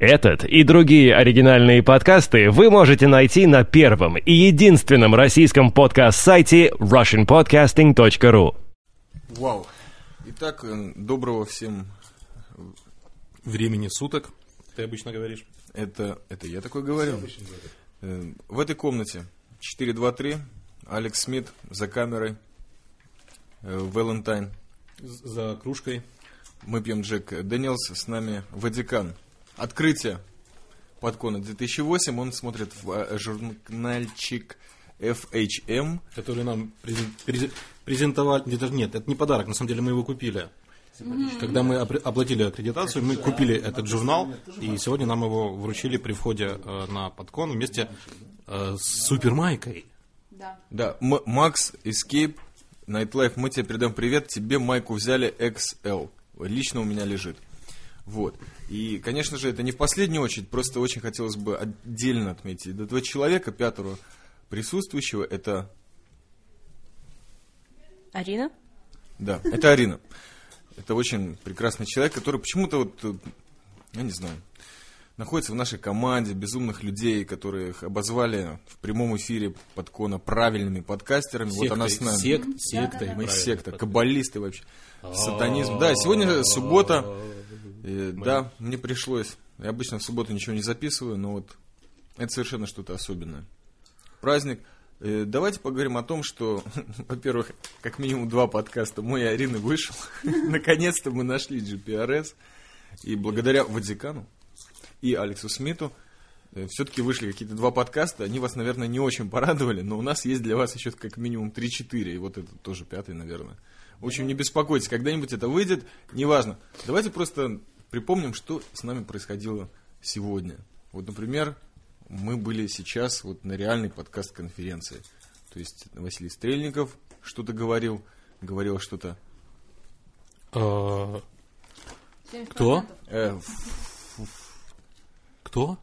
Этот и другие оригинальные подкасты вы можете найти на первом и единственном российском подкаст-сайте russianpodcasting.ru. Вау. Итак, э, доброго всем Времени суток, ты обычно говоришь. Это, это я такой говорю. Э, В этой комнате 423, Алекс Смит за камерой, э, Валентайн. З- За кружкой. Мы пьем Джек Дэниелс, с нами Ватикан. Открытие подкона 2008, он смотрит в э, журнальчик FHM. который нам презен- презе- презентовали. Нет, это не подарок, на самом деле мы его купили. Когда мы оплатили аккредитацию, мы купили этот журнал, и сегодня нам его вручили при входе э, на подкон вместе э, с супермайкой. Да, М- Макс Escape, Nightlife, мы тебе передаем привет, тебе майку взяли XL, лично у меня лежит. Вот. И, конечно же, это не в последнюю очередь, просто очень хотелось бы отдельно отметить. Этого человека, пятого присутствующего, это, Арина? да, это Арина. Это очень прекрасный человек, который почему-то вот, э, я не знаю, находится в нашей команде безумных людей, которых обозвали в прямом эфире подкона правильными подкастерами. вот она с нами. Сект, сектой. Мы секта, каббалисты вообще. Сатанизм. Да, сегодня суббота. Э, Да, мне пришлось. Я обычно в субботу ничего не записываю, но вот это совершенно что-то особенное. Праздник. Э, Давайте поговорим о том, что, во-первых, как минимум два подкаста мой и Арины вышел. Наконец-то мы нашли GPRS. И благодаря Ватикану и Алексу Смиту все-таки вышли какие-то два подкаста. Они вас, наверное, не очень порадовали, но у нас есть для вас еще как минимум 3-4. И вот это тоже пятый, наверное. В общем, не беспокойтесь, когда-нибудь это выйдет, неважно. Давайте просто припомним, что с нами происходило сегодня. Вот, например, мы были сейчас вот на реальной подкаст-конференции. То есть Василий Стрельников что-то говорил, говорил что-то. Э, Кто? э, Кто?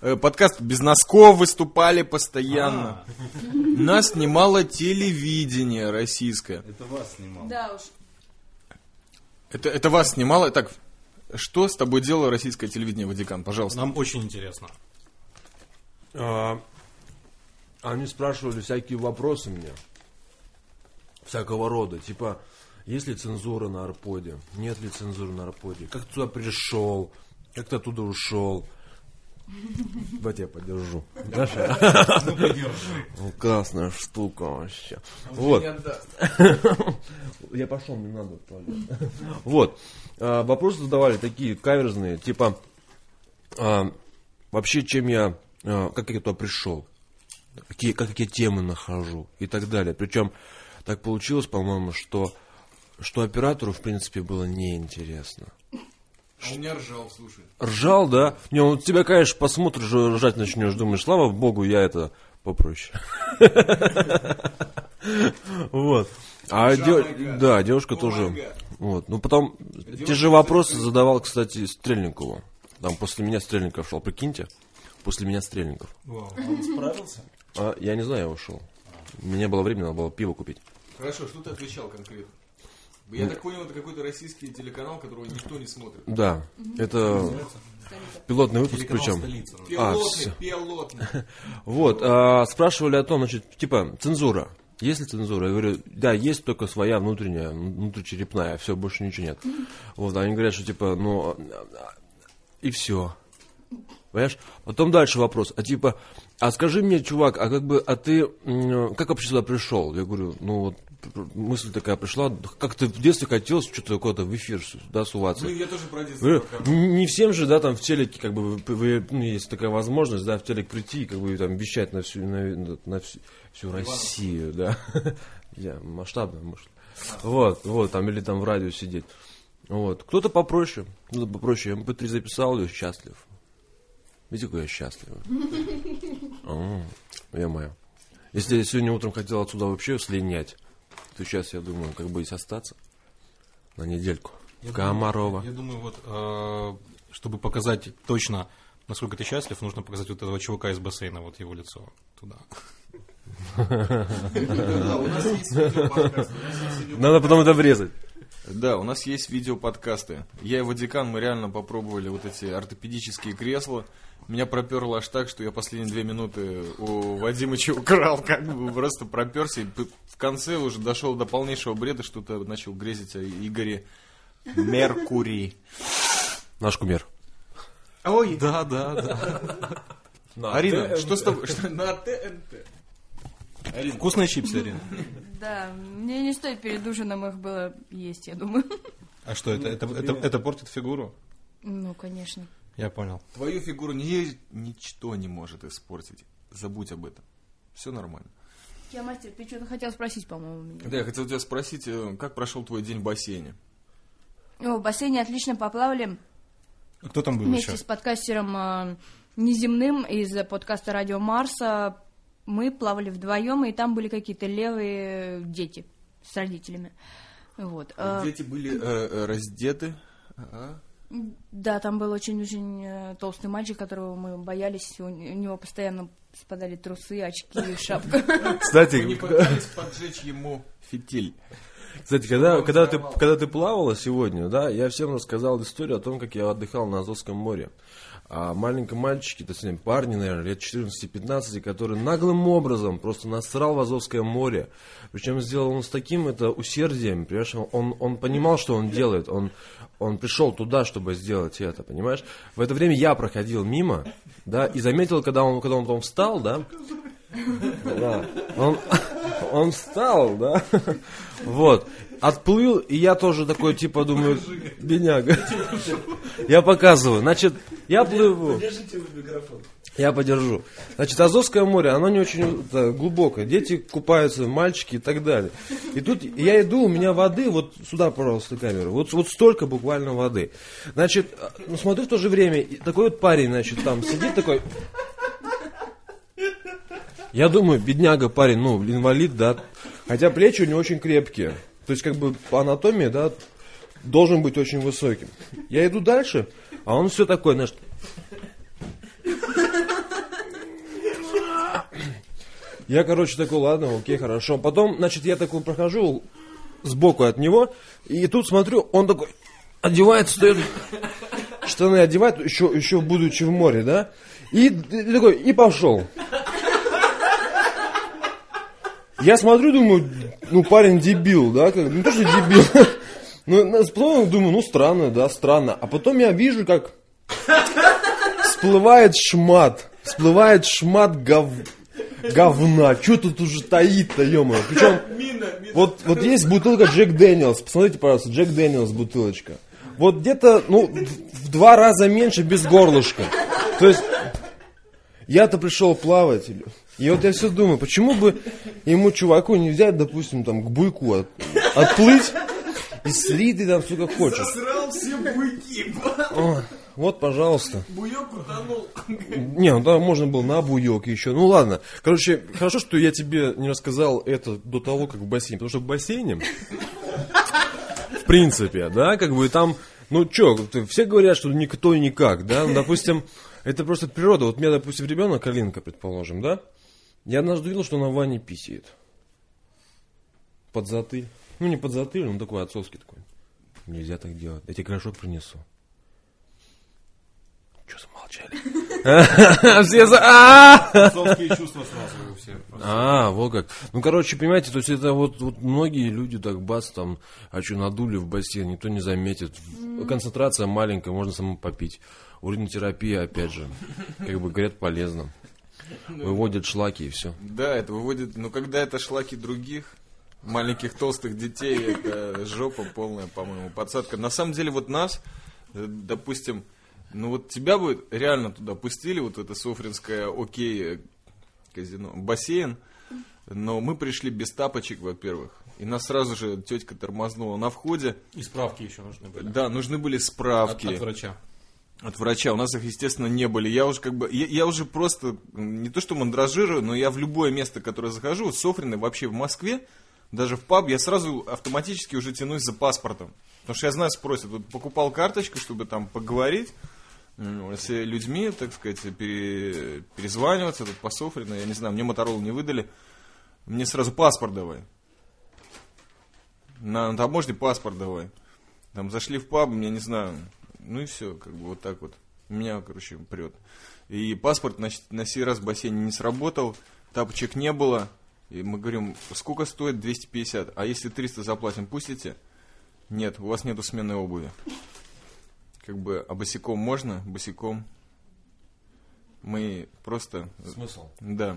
Подкаст без носков выступали постоянно. Нас снимало телевидение российское. Да уж. Это, это вас снимало? Так, что с тобой делало российское телевидение, Ватикан? Пожалуйста. Нам очень интересно. А, Они спрашивали всякие вопросы мне. Всякого рода. Типа, есть ли цензура на Арподе? Нет ли цензуры на Арподе? Как ты туда пришел? Как ты оттуда ушел? Давайте я подержу. Даша? Ну, классная штука вообще. Вот. Я пошел, мне надо в туалет. Вот. А, Вопросы задавали такие каверзные, типа, а, вообще, чем я, а, как я туда пришел, какие, как я темы нахожу и так далее. Причем так получилось, по-моему, что, что оператору, в принципе, было неинтересно. А у меня ржал, слушай. Ржал, да? Не, вот тебя, конечно, посмотришь, ржать начнешь, думаешь, слава богу, я это попроще. Вот. А да, девушка тоже. Вот. Ну потом те же вопросы задавал, кстати, Стрельникову. Там после меня Стрельников шел, прикиньте. После меня Стрельников. Он справился? А, я не знаю, я ушел. У меня было время, надо было пиво купить. Хорошо, что ты отвечал конкретно? Я так понял, это какой-то российский телеканал, которого никто не смотрит. Да, это пилотный выпуск причем. А, Пилотный, пилотный. Вот, а, спрашивали о том, значит, типа, цензура. Есть ли цензура? Я говорю, да, есть только своя внутренняя, внутричерепная, все, больше ничего нет. Вот, они говорят, что типа, ну, и все. Понимаешь? Потом дальше вопрос, а типа, а скажи мне, чувак, а как бы, а ты, как вообще сюда пришел? Я говорю, ну вот, мысль такая пришла, как ты в детстве хотелось что-то куда-то в эфир, да, суваться. Ну, я тоже про детство не всем же, да, там в телеке, как бы, ну, есть такая возможность, да, в телек прийти и, как бы, там, вещать на всю, на, на всю, всю Россию, да. Я масштабно, может. Вот, вот, там, или там в радио сидеть. Вот. Кто-то попроще, кто-то попроще. Я MP3 записал и счастлив. Видите, какой я счастлив. Я мое. Если я сегодня утром хотел отсюда вообще слинять, то сейчас я думаю, как бы здесь остаться на недельку. В Комарова. Я думаю, вот, э, чтобы показать точно, насколько ты счастлив, нужно показать вот этого чувака из бассейна, вот его лицо туда. Видео- Надо потом это врезать. Да, у нас есть видеоподкасты. Я и Вадикан, мы реально попробовали вот эти ортопедические кресла. Меня проперло аж так, что я последние две минуты у Вадимыча украл, как бы просто проперся. И в конце уже дошел до полнейшего бреда, что-то начал грезить о Игоре Меркурий. Наш кумир. Ой, Да, да, да. Арина, что с тобой? Что- На ТНТ. Вкусные чипсы, Арина. Да, мне не стоит перед ужином их было есть, я думаю. А что, это, это, это, это портит фигуру? Ну, конечно. Я понял. Твою фигуру ни- ничто не может испортить. Забудь об этом. Все нормально. Я мастер, ты что-то хотел спросить, по-моему, меня. Да, я хотел тебя спросить, э, как прошел твой день в бассейне? О, в бассейне отлично поплавали А кто там был вместе еще? с подкастером э, Неземным из подкаста Радио Марса. Мы плавали вдвоем, и там были какие-то левые дети с родителями. Вот. э, Дети были э, э, раздеты. А? Да, там был очень-очень э, толстый мальчик, которого мы боялись. У, него постоянно спадали трусы, очки, шапка. Кстати, не пытались поджечь ему фитиль? Кстати, когда, когда, ты, когда ты плавала сегодня, да, я всем рассказал историю о том, как я отдыхал на Азовском море. О маленьком мальчике, есть парни, наверное, лет 14-15, который наглым образом просто насрал в Азовское море. Причем сделал он с таким это усердием, понимаешь, он, он понимал, что он делает, он, он пришел туда, чтобы сделать это, понимаешь. В это время я проходил мимо, да, и заметил, когда он, когда он потом встал, да, да. Он, он встал, да? Вот. Отплыл, и я тоже такой, типа, думаю, бедняга. Я показываю. Значит, я плыву. Я подержу. Значит, Азовское море, оно не очень это, глубокое. Дети купаются, мальчики и так далее. И тут я иду, у меня воды, вот сюда, пожалуйста, камеру. Вот, вот столько буквально воды. Значит, ну, смотрю в то же время, такой вот парень, значит, там сидит такой, я думаю, бедняга парень, ну, инвалид, да. Хотя плечи у него очень крепкие. То есть, как бы по анатомии, да, должен быть очень высоким. Я иду дальше, а он все такой, знаешь. Я, короче, такой, ладно, окей, хорошо. Потом, значит, я такой прохожу сбоку от него, и тут смотрю, он такой одевает, стоит, штаны одевает, еще, еще будучи в море, да, и, и такой, и пошел. Я смотрю, думаю, ну парень дебил, да, как, ну то, что дебил. Ну, на- потом думаю, ну странно, да, странно. А потом я вижу, как всплывает шмат, всплывает шмат гов... говна. Что тут уже таит-то, ё Причем, вот, вот есть бутылка Jack Daniel's, посмотрите, пожалуйста, Jack Daniel's бутылочка. Вот где-то, ну, в два раза меньше без горлышка. То есть, я-то пришел плавать. И вот я все думаю, почему бы ему, чуваку, не взять, допустим, там, к буйку от- отплыть и сри ты там сколько хочешь. Срал все буйки. О, вот, пожалуйста. Буек утонул. Не, ну да, можно было на буек еще. Ну ладно. Короче, хорошо, что я тебе не рассказал это до того, как в бассейне. Потому что в бассейне, в принципе, да, как бы там, ну что, все говорят, что никто и никак, да. Ну, допустим, это просто природа. Вот у меня, допустим, ребенок, Калинка, предположим, да. Я однажды видел, что она в ванне писает. Под затыль. Ну, не под затыль, но такой отцовский такой. Нельзя так делать. Я тебе горшок принесу. Че замолчали? Все за... А! Отцовские чувства сразу у всех. А, вот как. Ну, короче, понимаете, то есть это вот, вот многие люди так бац, там, а что, надули в бассейн, никто не заметит. Концентрация маленькая, можно самому попить. Уринотерапия, опять же, как бы говорят, полезно. Выводят шлаки и все. Да, это выводит, но когда это шлаки других, маленьких толстых детей, это жопа полная, по-моему, подсадка. На самом деле, вот нас, э, допустим, ну вот тебя бы реально туда пустили, вот это Софринское окей казино, бассейн, но мы пришли без тапочек, во-первых, и нас сразу же тетка тормознула на входе. И справки еще нужны были. Да, нужны были От, справки. от врача. От врача. У нас их, естественно, не были. Я уже как бы, я, я уже просто, не то что мандражирую, но я в любое место, которое захожу, с Софриной вообще в Москве, даже в паб, я сразу автоматически уже тянусь за паспортом. Потому что я знаю, спросят, вот покупал карточку, чтобы там поговорить с людьми, так сказать, пере- перезваниваться тут по Софрино, я не знаю, мне Моторолу не выдали, мне сразу паспорт давай. на таможне паспорт давай. Там зашли в паб, я не знаю, ну и все, как бы вот так вот. Меня, короче, прет. И паспорт на, на сей раз в бассейне не сработал, тапочек не было. И мы говорим, сколько стоит 250, а если 300 заплатим, пустите? Нет, у вас нету сменной обуви. Как бы, а босиком можно? Босиком. Мы просто... Смысл? Да.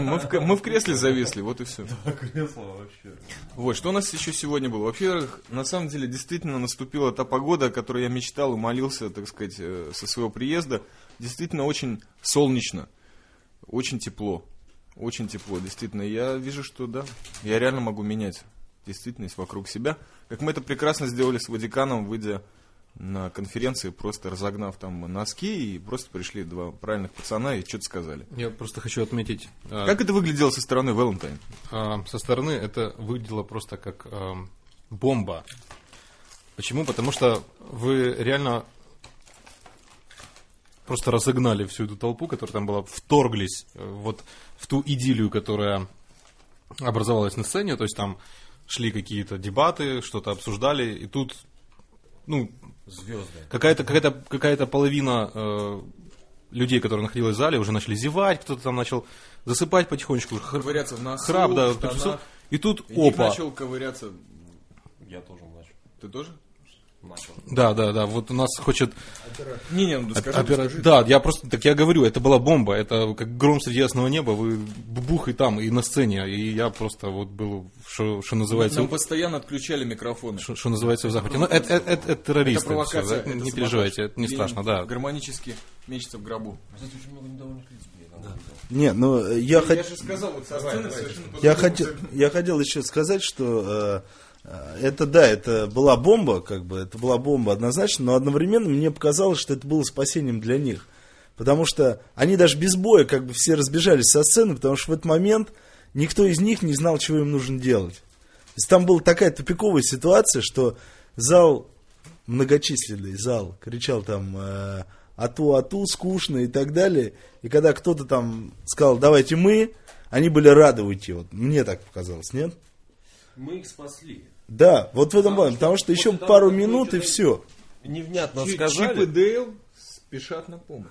Мы в, мы в кресле зависли, вот и все. Кресло вообще. Вот, что у нас еще сегодня было? Во-первых, на самом деле, действительно наступила та погода, о которой я мечтал и молился, так сказать, э, со своего приезда. Действительно очень солнечно, очень тепло. Очень тепло, действительно. Я вижу, что да, я реально могу менять действительность вокруг себя. Как мы это прекрасно сделали с Ватиканом, выйдя на конференции, просто разогнав там носки, и просто пришли два правильных пацана и что-то сказали. Я просто хочу отметить... а, Как это выглядело со стороны Валентайн? а, со стороны это выглядело просто как ам, бомба. Почему? Потому что вы реально просто разогнали всю эту толпу, которая там была, вторглись э, вот в ту идиллию, которая образовалась на сцене, то есть там шли какие-то дебаты, что-то обсуждали, и тут, ну, Звезды. какая-то какая-то какая-то половина э, людей, которые находились в зале, уже начали зевать, кто-то там начал засыпать потихонечку, Ковыряться в носу, храп, да, штанах. и тут И опа, начал ковыряться. Я тоже начал. Ты тоже? Начал. да, да, да, вот у нас хочет Не, не, ну скажи, Опера- скажи. Да, я просто, так я говорю, это была бомба, это как гром среди ясного неба, вы бух и там, и на сцене, и я просто вот был, что, называется, Нам постоянно отключали микрофоны. что, называется в захвате. Ну, это, это, это, это террористы, Это провокация. всё, да, это не саботаж. переживайте, это не Ленин страшно, да. Гармонически мечется в гробу. Кстати, очень много недовольных лиц было. Да. Не, ну я, хот- Я же сказал, вот со сцены я, хотел, я хотел еще сказать, что э, это да, это была бомба, как бы, это была бомба однозначно, но одновременно мне показалось, что это было спасением для них. Потому что они даже без боя как бы все разбежались со сцены, потому что в этот момент никто из них не знал, чего им нужно делать. То есть там была такая тупиковая ситуация, что зал, многочисленный зал, кричал там э, ату, ату, скучно и так далее. И когда кто-то там сказал, давайте мы, они были рады уйти. Вот мне так показалось, нет? Мы их спасли. Да, вот в этом плане, потому что еще пару минут и все. Невнятно Чип сказали. и Дейл спешат на помощь.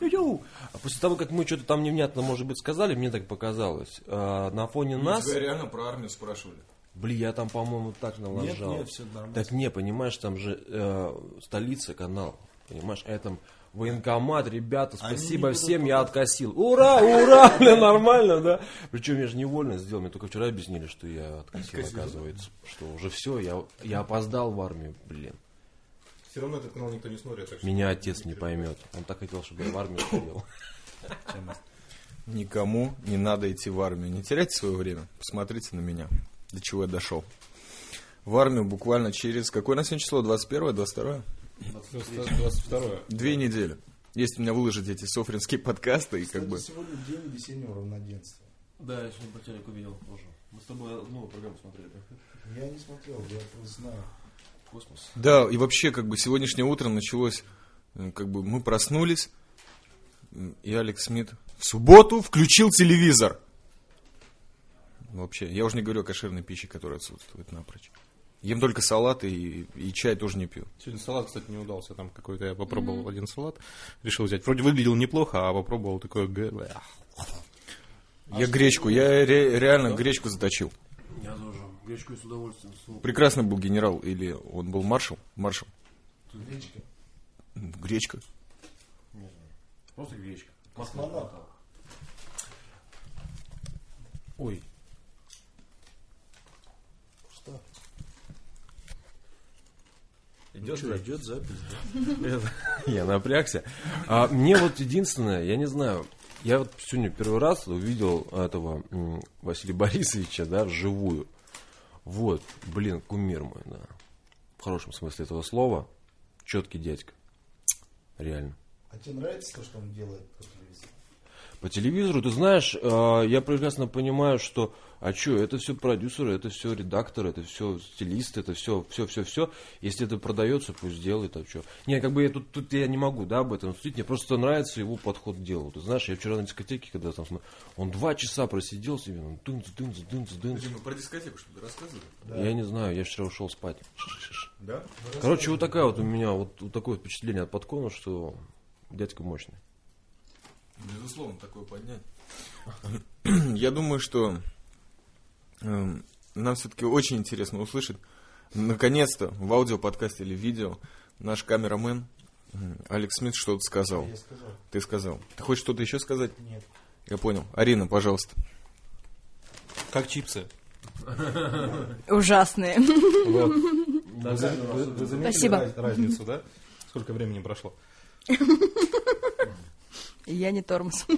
А после того, как мы что-то там невнятно, может быть, сказали, мне так показалось, а, на фоне нас... Тебя реально про армию спрашивали. Блин, я там, по-моему, так налажал. нет, всё нормально. Так не, понимаешь, там же э, столица, канал. Понимаешь, а там военкомат, ребята, спасибо всем, я откосил. Ура, ура, бля, нормально, да? Причем я же невольно сделал, мне только вчера объяснили, что я откосил, оказывается. Что уже все, я, я опоздал в армию, блин. Все равно этот канал никто не смотрит, так что... Меня отец не поймет. Он так хотел, чтобы я в армию ходил. Никому не надо идти в армию. Не теряйте свое время. Посмотрите на меня. До чего я дошел. В армию буквально через... Какое на сегодня число? 21 22 22 Две недели. Если меня выложить эти софринские подкасты и как бы... сегодня день весеннего равноденствия. Да, я сегодня по телеку видел тоже. Мы с тобой одну программу смотрели. Я не смотрел, я просто знаю. Космос. Да, и вообще, как бы, сегодняшнее утро началось, как бы, мы проснулись, и Алекс Смит в субботу включил телевизор. Вообще, я уже не говорю о кошерной пище, которая отсутствует напрочь. Ем только салат и, и чай тоже не пью. Сегодня салат, кстати, не удался. Там какой-то я попробовал один салат. Решил взять. Вроде выглядел неплохо, а попробовал такое... г- я гречку, я ре- реально гречку заточил. Я тоже. Гречку с удовольствием. Прекрасный был генерал, или он был маршал? Маршал. Гречка? Гречка. Просто гречка. Ой, Идет, идет запись. Я напрягся. А, мне вот единственное, я не знаю, я вот сегодня первый раз увидел этого Василия Борисовича, да, вживую. Вот, блин, кумир мой, да. В хорошем смысле этого слова. Четкий дядька. Реально. А тебе нравится то, что он делает по телевизору? По телевизору, ты знаешь, а, я прекрасно понимаю, что, а что, это все продюсеры, это все редакторы, это все стилисты, это все, все, все, все. Если это продается, пусть делает, а что. Не, как бы я тут, тут я не могу, да, об этом судить, мне просто нравится его подход к делу. Ты знаешь, я вчера на дискотеке, когда там, он два часа просидел себе, он дынц, дынц, дынц, дынц. Дима, про дискотеку что-то рассказывали? Я не знаю, я вчера ушел спать. Да? Короче, вот такая вот у меня, вот, вот такое впечатление от подкона, что дядька мощный. Безусловно, такое поднять. Я думаю, что эм, нам все-таки очень интересно услышать, наконец-то, в аудиоподкасте или видео, наш камерамен Алекс Смит что-то сказал. Я сказал. Ты сказал. Ты хочешь что-то еще сказать? Нет. Я понял. Арина, пожалуйста. Как чипсы. Ужасные. Вот. Вы, вы- вы заметили Спасибо. раз- разницу, да? Сколько времени прошло? Я не тормоз.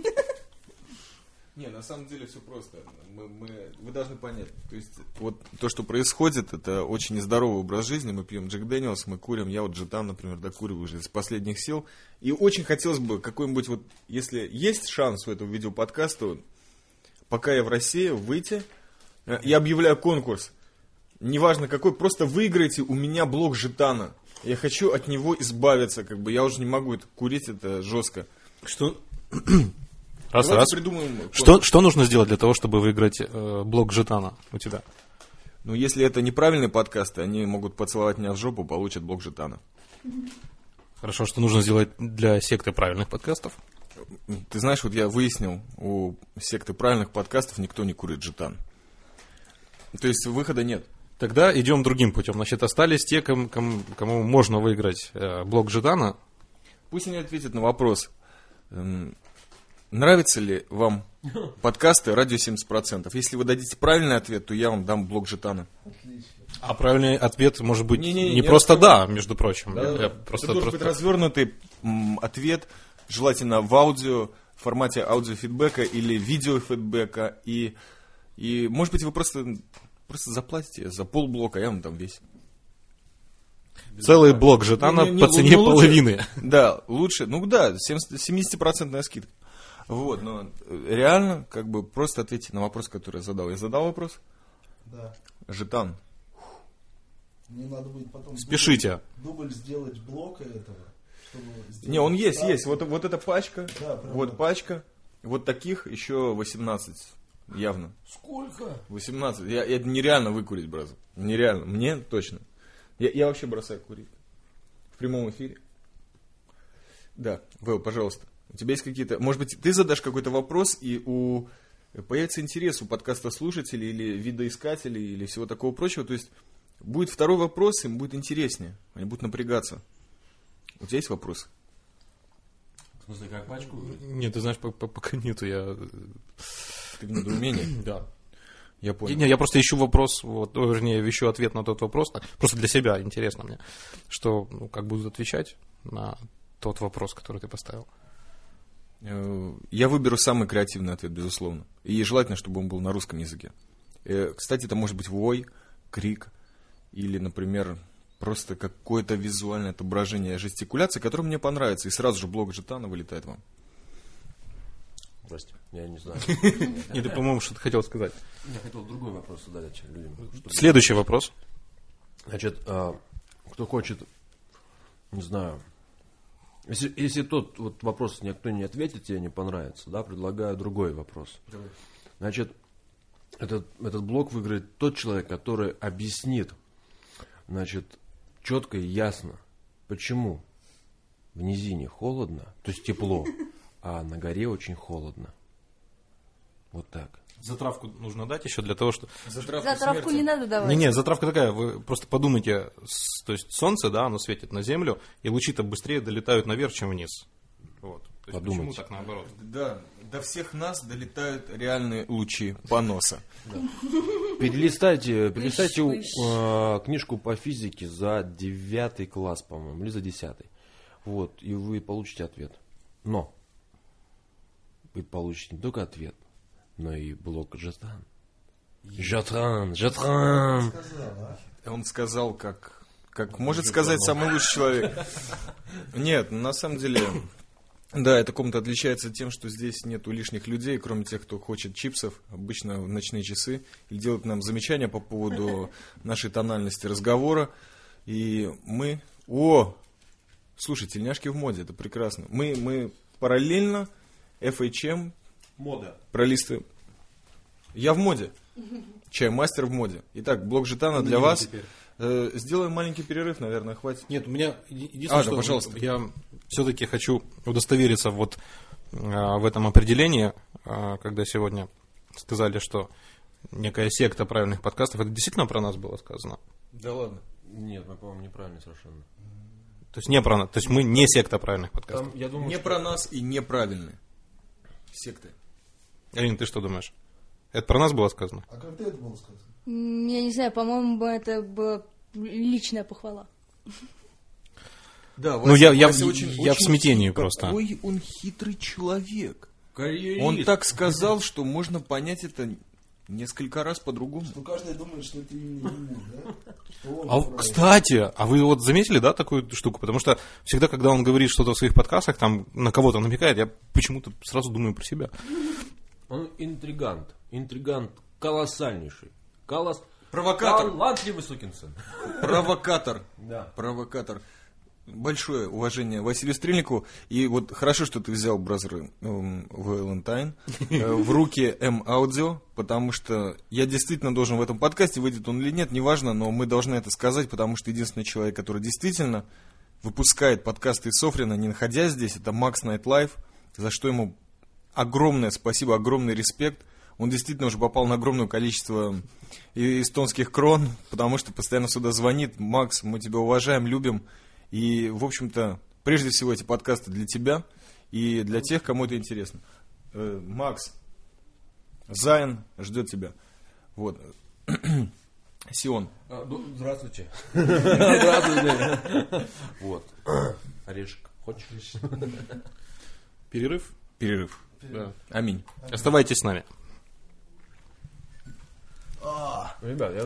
Не, на самом деле все просто. Мы, мы- вы должны понять. То есть, вот то, что происходит, это очень нездоровый образ жизни. Мы пьем Джек Дэниелс, мы курим. Я вот джетан, например, докуриваю уже из последних сил. И очень хотелось бы какой-нибудь вот, если есть шанс у этого видеоподкаста, пока я в России, выйти, э, я объявляю конкурс. Неважно какой, просто выиграйте у меня блок жетана. Я хочу от него избавиться, как бы я уже не могу это курить, это жестко. Что? Раз, Давайте раз. придумаем. Что, что нужно сделать для того, чтобы выиграть э, блок жетана у тебя? Ну, если это неправильные подкасты, они могут поцеловать меня в жопу, получат блок жетана. Хорошо, что нужно сделать для секты правильных подкастов? Ты знаешь, вот я выяснил, у секты правильных подкастов никто не курит жетан. То есть выхода нет. Тогда идем другим путем. Значит, остались те, ком- ком- кому, можно выиграть э, блок жетана. Пусть они ответят на вопрос. Эм, Нравятся ли вам подкасты радио 70%? Если вы дадите правильный ответ, то я вам дам блок жетана. А правильный ответ может быть Не-не-не, не я просто да, между прочим. Я- я просто, Это должен просто- быть развернутый ответ, желательно в аудио, в формате аудиофидбэка или видеофидбэка. И, и может быть, вы просто, просто заплатите за полблока, я вам дам весь. Целый блок жетана Не- не- по не- цене не лучше. половины. Да, лучше, ну да, 70%, 70% скидка. Вот, но э, реально, как бы просто ответьте на вопрос, который я задал. Я задал вопрос? Да. Жетан. Мне надо будет потом Спешите. дубль, дубль сделать блока этого. Чтобы сделать Не, он есть, есть. Вот, вот эта пачка, Да, прям вот пачка. Вот таких еще 18, явно. Сколько? 18. Я, это нереально выкурить, браза. Нереально. Мне точно. Я, я вообще бросаю курить. В прямом эфире. Да, Вэл, пожалуйста. У тебя есть какие-то... Может быть, ты задашь какой-то вопрос, и у... появится интерес у подкаста слушателей или видоискателей, или всего такого прочего. То есть будет второй вопрос, им будет интереснее. Они будут напрягаться. У тебя есть вопрос? В смысле, как пачку? Нет, ты знаешь, по- по- пока нету, я... Ты в недоумении? Да. Я понял. Не, я просто ищу вопрос, вот, вернее, ищу ответ на тот вопрос, так, просто для себя интересно мне, что, ну, как будут отвечать на тот вопрос, который ты поставил. Э, Я выберу самый креативный ответ, безусловно. И желательно, чтобы он был на русском языке. Э, Кстати, это может быть вой, крик или, например, просто какое-то визуальное отображение жестикуляции, которое мне понравится, и сразу же блок жетана вылетает вам. Прости, я не знаю. И ты, по-моему, что-то хотел сказать. Я хотел другой вопрос задать людям. Следующий вопрос. Значит, а, кто хочет, не знаю, если, если тот вот вопрос никто не ответит, тебе не понравится, да, предлагаю другой вопрос. Значит, этот, этот блок выиграет тот человек, который объяснит, значит, четко и ясно, почему в низине холодно, то есть тепло, а на горе очень холодно. Вот так. Затравку нужно дать еще для того, что... Затравку не надо давать. Не, не, затравка такая, вы просто подумайте, то есть солнце, да, оно светит на землю, и лучи-то быстрее долетают наверх, чем вниз. Вот. То есть Подумайте. почему так наоборот? Да, до всех нас долетают реальные лучи поноса. Перелистайте, перелистайте Выщ, э, книжку по физике за девятый класс, по-моему, или за десятый. Вот, и вы получите ответ. Но вы получите не только ответ, но и блок жетан. Жетан, жетан. Он сказал, как, как может сказать самый лучший человек. Нет, на самом деле, Да, эта комната отличается тем, что здесь нету лишних людей, кроме тех, кто хочет чипсов, обычно в ночные часы, и делают нам замечания по поводу нашей тональности разговора. И мы... О! Слушай, тельняшки в моде, это прекрасно. Мы, мы параллельно FHM Мода. пролистываем. Я в моде. Чай-мастер в моде. Итак, блок жетана для вас. теперь. Э, сделаем маленький перерыв, наверное, хватит. Нет, у меня еди- единственное, А, да, что пожалуйста. я все-таки хочу удостовериться вот а, в этом определении, а, когда сегодня сказали, что некая секта правильных подкастов, это действительно про нас было сказано? Да ладно. Нет, мы, по-моему, неправильно совершенно. То есть не про нас, то есть мы не секта правильных подкастов. Там, я думаю, Не что- про нас и неправильные. Секты. Алина, ты что думаешь? Это про нас было сказано? А когда это было сказано? Я не знаю, по-моему, это была личная похвала. Да, Ну, я- я в- я в смятении просто. Какой он хитрый человек. Карьерист. Он так сказал, что можно понять это несколько раз по-другому. Ну, каждый думает, что это именно ему, да? Что он А, правильный. кстати, а вы вот заметили, да, такую штуку? Потому что всегда, когда он говорит что-то в своих подкастах, там на кого-то намекает, я почему-то сразу думаю про себя. Он интригант. Интригант колоссальнейший. Колосс... Провокатор. Талантливый сукин сын. Провокатор. Да. Провокатор. Большое уважение Василию Стрельнику. И вот хорошо, что ты взял brother, эм, Valentine э, в руки M-Audio, потому что я действительно должен в этом подкасте, выйдет он или нет, неважно, но мы должны это сказать, потому что единственный человек, который действительно выпускает подкасты из Софрина, не находясь здесь, это Макс Nightlife, за что ему огромное спасибо, огромный респект. Он действительно уже попал на огромное количество эстонских крон, потому что постоянно сюда звонит. Макс, мы тебя уважаем, любим. И, в общем-то, прежде всего эти подкасты для тебя и для тех, кому это интересно. Э, Макс, Зайн ждет тебя. Вот. Сион. А, ну, здравствуйте. Здравствуйте. Вот. Орешек. Хочешь? Перерыв? Перерыв. Аминь. Оставайтесь с нами. Ребят, я